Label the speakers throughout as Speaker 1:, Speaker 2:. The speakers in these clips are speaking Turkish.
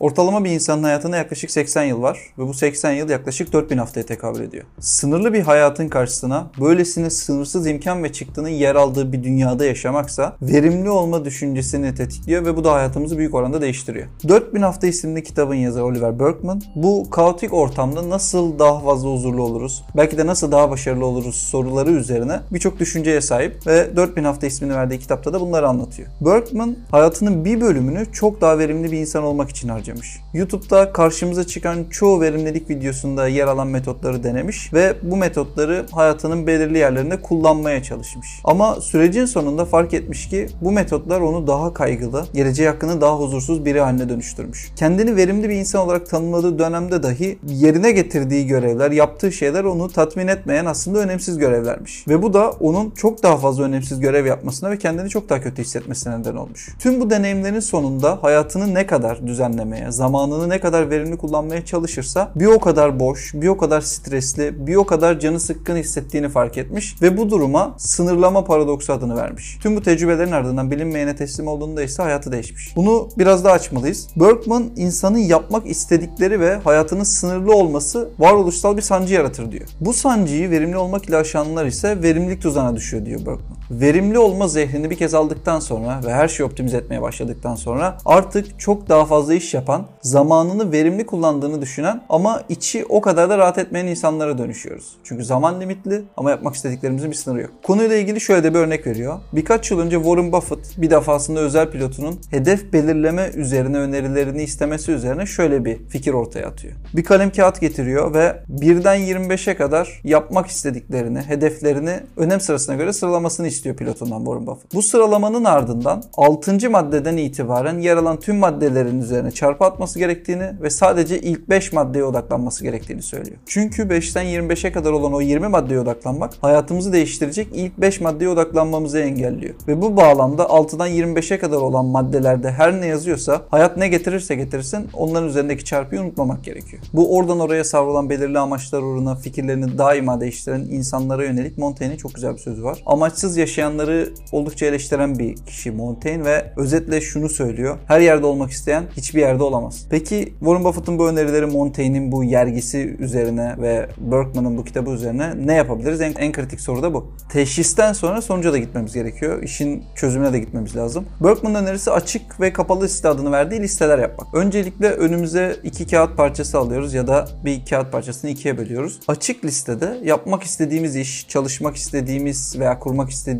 Speaker 1: Ortalama bir insanın hayatında yaklaşık 80 yıl var ve bu 80 yıl yaklaşık 4000 haftaya tekabül ediyor. Sınırlı bir hayatın karşısına böylesine sınırsız imkan ve çıktının yer aldığı bir dünyada yaşamaksa verimli olma düşüncesini tetikliyor ve bu da hayatımızı büyük oranda değiştiriyor. 4000 hafta isimli kitabın yazarı Oliver Berkman bu kaotik ortamda nasıl daha fazla huzurlu oluruz, belki de nasıl daha başarılı oluruz soruları üzerine birçok düşünceye sahip ve 4000 hafta ismini verdiği kitapta da bunları anlatıyor. Berkman hayatının bir bölümünü çok daha verimli bir insan olmak için harcıyor harcamış. YouTube'da karşımıza çıkan çoğu verimlilik videosunda yer alan metotları denemiş ve bu metotları hayatının belirli yerlerinde kullanmaya çalışmış. Ama sürecin sonunda fark etmiş ki bu metotlar onu daha kaygılı, geleceği hakkında daha huzursuz biri haline dönüştürmüş. Kendini verimli bir insan olarak tanımladığı dönemde dahi yerine getirdiği görevler, yaptığı şeyler onu tatmin etmeyen aslında önemsiz görevlermiş. Ve bu da onun çok daha fazla önemsiz görev yapmasına ve kendini çok daha kötü hissetmesine neden olmuş. Tüm bu deneyimlerin sonunda hayatını ne kadar düzenlemeye, kullanmaya, zamanını ne kadar verimli kullanmaya çalışırsa bir o kadar boş, bir o kadar stresli, bir o kadar canı sıkkın hissettiğini fark etmiş ve bu duruma sınırlama paradoksu adını vermiş. Tüm bu tecrübelerin ardından bilinmeyene teslim olduğunda ise hayatı değişmiş. Bunu biraz daha açmalıyız. Berkman insanın yapmak istedikleri ve hayatının sınırlı olması varoluşsal bir sancı yaratır diyor. Bu sancıyı verimli olmak ile aşanlar ise verimlilik tuzağına düşüyor diyor Berkman. Verimli olma zehrini bir kez aldıktan sonra ve her şeyi optimize etmeye başladıktan sonra artık çok daha fazla iş yapan, zamanını verimli kullandığını düşünen ama içi o kadar da rahat etmeyen insanlara dönüşüyoruz. Çünkü zaman limitli ama yapmak istediklerimizin bir sınırı yok. Konuyla ilgili şöyle de bir örnek veriyor. Birkaç yıl önce Warren Buffett bir defasında özel pilotunun hedef belirleme üzerine önerilerini istemesi üzerine şöyle bir fikir ortaya atıyor. Bir kalem kağıt getiriyor ve birden 25'e kadar yapmak istediklerini, hedeflerini önem sırasına göre sıralamasını istiyor pilotundan Warren Buffett. Bu sıralamanın ardından 6. maddeden itibaren yer alan tüm maddelerin üzerine çarpı atması gerektiğini ve sadece ilk 5 maddeye odaklanması gerektiğini söylüyor. Çünkü 5'ten 25'e kadar olan o 20 maddeye odaklanmak hayatımızı değiştirecek ilk 5 maddeye odaklanmamızı engelliyor. Ve bu bağlamda 6'dan 25'e kadar olan maddelerde her ne yazıyorsa hayat ne getirirse getirsin onların üzerindeki çarpıyı unutmamak gerekiyor. Bu oradan oraya savrulan belirli amaçlar uğruna fikirlerini daima değiştiren insanlara yönelik Montaigne'in çok güzel bir sözü var. Amaçsız yaşayanları oldukça eleştiren bir kişi Montaigne ve özetle şunu söylüyor. Her yerde olmak isteyen hiçbir yerde olamaz. Peki Warren Buffett'ın bu önerileri Montaigne'in bu yergisi üzerine ve Berkman'ın bu kitabı üzerine ne yapabiliriz? En, en kritik soru da bu. Teşhisten sonra sonuca da gitmemiz gerekiyor. İşin çözümüne de gitmemiz lazım. Berkman'ın önerisi açık ve kapalı liste adını verdiği listeler yapmak. Öncelikle önümüze iki kağıt parçası alıyoruz ya da bir kağıt parçasını ikiye bölüyoruz. Açık listede yapmak istediğimiz iş, çalışmak istediğimiz veya kurmak istediğimiz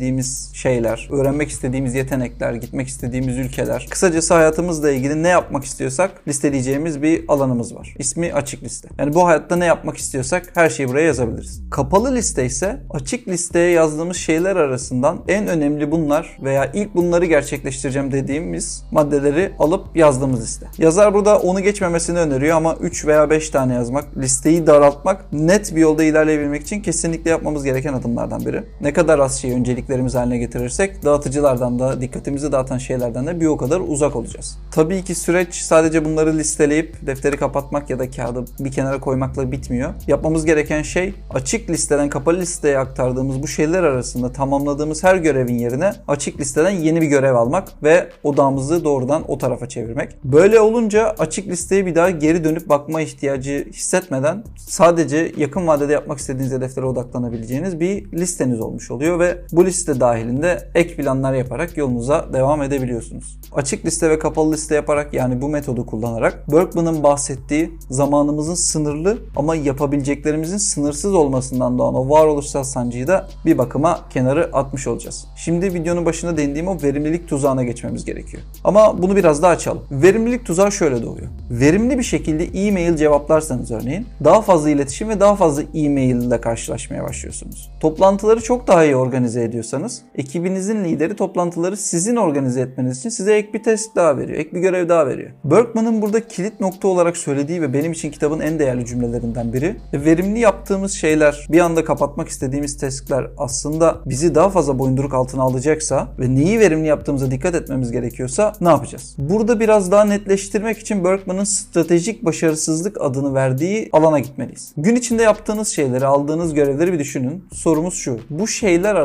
Speaker 1: şeyler, öğrenmek istediğimiz yetenekler, gitmek istediğimiz ülkeler, kısacası hayatımızla ilgili ne yapmak istiyorsak listeleyeceğimiz bir alanımız var. İsmi açık liste. Yani bu hayatta ne yapmak istiyorsak her şeyi buraya yazabiliriz. Kapalı liste ise açık listeye yazdığımız şeyler arasından en önemli bunlar veya ilk bunları gerçekleştireceğim dediğimiz maddeleri alıp yazdığımız liste. Yazar burada onu geçmemesini öneriyor ama 3 veya 5 tane yazmak, listeyi daraltmak net bir yolda ilerleyebilmek için kesinlikle yapmamız gereken adımlardan biri. Ne kadar az şeyi önceliklerimiz haline getirirsek dağıtıcılardan da dikkatimizi dağıtan şeylerden de bir o kadar uzak olacağız. Tabii ki süreç sadece bunları listeleyip defteri kapatmak ya da kağıdı bir kenara koymakla bitmiyor. Yapmamız gereken şey açık listeden kapalı listeye aktardığımız bu şeyler arasında tamamladığımız her görevin yerine açık listeden yeni bir görev almak ve odağımızı doğrudan o tarafa çevirmek. Böyle olunca açık listeye bir daha geri dönüp bakma ihtiyacı hissetmeden sadece yakın vadede yapmak istediğiniz hedeflere odaklanabileceğiniz bir listeniz olmuş oluyor ve bu liste dahilinde ek planlar yaparak yolunuza devam edebiliyorsunuz. Açık liste ve kapalı liste yaparak yani bu metodu kullanarak Berkman'ın bahsettiği zamanımızın sınırlı ama yapabileceklerimizin sınırsız olmasından doğan o varoluşsal sancıyı da bir bakıma kenarı atmış olacağız. Şimdi videonun başında değindiğim o verimlilik tuzağına geçmemiz gerekiyor. Ama bunu biraz daha açalım. Verimlilik tuzağı şöyle doğuyor. Verimli bir şekilde e-mail cevaplarsanız örneğin daha fazla iletişim ve daha fazla e-mail ile karşılaşmaya başlıyorsunuz. Toplantıları çok daha iyi organize ediyorsanız ekibinizin lideri toplantıları sizin organize etmeniz için size ek bir test daha veriyor. Ek bir görev daha veriyor. Berkman'ın burada kilit nokta olarak söylediği ve benim için kitabın en değerli cümlelerinden biri. Verimli yaptığımız şeyler, bir anda kapatmak istediğimiz taskler aslında bizi daha fazla boyunduruk altına alacaksa ve neyi verimli yaptığımıza dikkat etmemiz gerekiyorsa ne yapacağız? Burada biraz daha netleştirmek için Berkman'ın stratejik başarısızlık adını verdiği alana gitmeliyiz. Gün içinde yaptığınız şeyleri, aldığınız görevleri bir düşünün. Sorumuz şu. Bu şeyler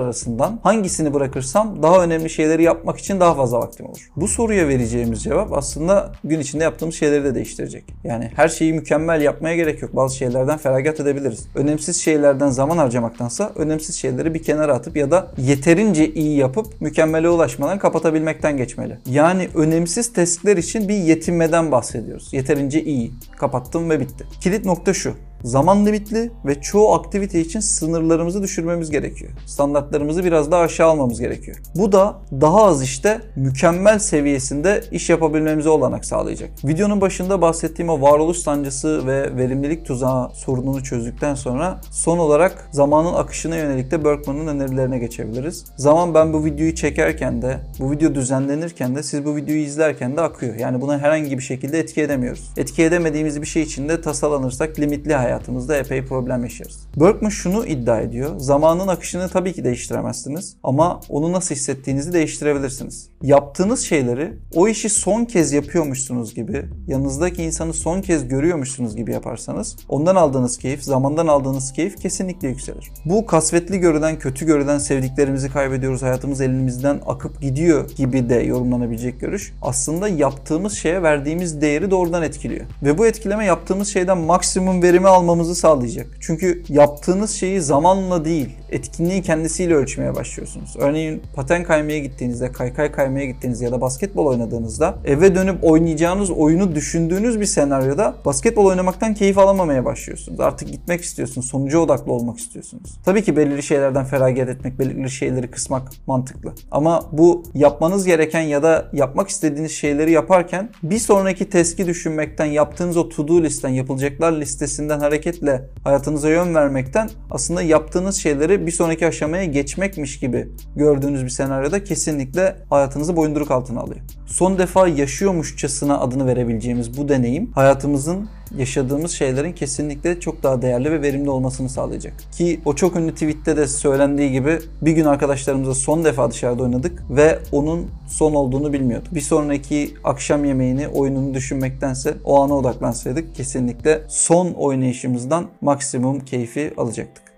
Speaker 1: arasından hangisini bırakırsam daha önemli şeyleri yapmak için daha fazla vaktim olur? Bu soruya vereceğimiz cevap aslında gün içinde yaptığımız şeyleri de değiştirecek. Yani her şeyi mükemmel yapmaya gerek yok. Bazı şeylerden feragat edebiliriz. Önemsiz şeylerden zaman harcamaktansa önemsiz şeyleri bir kenara atıp ya da yeterince iyi yapıp mükemmele ulaşmadan kapatabilmekten geçmeli. Yani önemsiz testler için bir yetinmeden bahsediyoruz. Yeterince iyi. Kapattım ve bitti. Kilit nokta şu. Zaman limitli ve çoğu aktivite için sınırlarımızı düşürmemiz gerekiyor. Standartlarımızı biraz daha aşağı almamız gerekiyor. Bu da daha az işte mükemmel seviyesinde iş yapabilmemize olanak sağlayacak. Videonun başında bahsettiğim o varoluş sancısı ve verimlilik tuzağı sorununu çözdükten sonra son olarak zamanın akışına yönelik de Berkman'ın önerilerine geçebiliriz. Zaman ben bu videoyu çekerken de, bu video düzenlenirken de, siz bu videoyu izlerken de akıyor. Yani buna herhangi bir şekilde etki edemiyoruz. Etki edemediğimiz bir şey için de tasalanırsak limitli hayat hayatımızda epey problem yaşarız. Berkman şunu iddia ediyor. Zamanın akışını tabii ki değiştiremezsiniz ama onu nasıl hissettiğinizi değiştirebilirsiniz. Yaptığınız şeyleri o işi son kez yapıyormuşsunuz gibi, yanınızdaki insanı son kez görüyormuşsunuz gibi yaparsanız ondan aldığınız keyif, zamandan aldığınız keyif kesinlikle yükselir. Bu kasvetli görülen, kötü görülen sevdiklerimizi kaybediyoruz, hayatımız elimizden akıp gidiyor gibi de yorumlanabilecek görüş. Aslında yaptığımız şeye verdiğimiz değeri doğrudan etkiliyor. Ve bu etkileme yaptığımız şeyden maksimum verimi almamızı sağlayacak. Çünkü yaptığınız şeyi zamanla değil, etkinliği kendisiyle ölçmeye başlıyorsunuz. Örneğin paten kaymaya gittiğinizde, kaykay kaymaya gittiğinizde ya da basketbol oynadığınızda eve dönüp oynayacağınız oyunu düşündüğünüz bir senaryoda basketbol oynamaktan keyif alamamaya başlıyorsunuz. Artık gitmek istiyorsunuz, sonuca odaklı olmak istiyorsunuz. Tabii ki belirli şeylerden feragat etmek, belirli şeyleri kısmak mantıklı. Ama bu yapmanız gereken ya da yapmak istediğiniz şeyleri yaparken bir sonraki teski düşünmekten, yaptığınız o to-do listen, yapılacaklar listesinden hareketle hayatınıza yön vermekten aslında yaptığınız şeyleri bir sonraki aşamaya geçmekmiş gibi gördüğünüz bir senaryoda kesinlikle hayatınızı boyunduruk altına alıyor. Son defa yaşıyormuşçasına adını verebileceğimiz bu deneyim hayatımızın yaşadığımız şeylerin kesinlikle çok daha değerli ve verimli olmasını sağlayacak. Ki o çok ünlü tweette de söylendiği gibi bir gün arkadaşlarımızla son defa dışarıda oynadık ve onun son olduğunu bilmiyorduk. Bir sonraki akşam yemeğini, oyununu düşünmektense o ana odaklansaydık kesinlikle son oynayışımızdan maksimum keyfi alacaktık.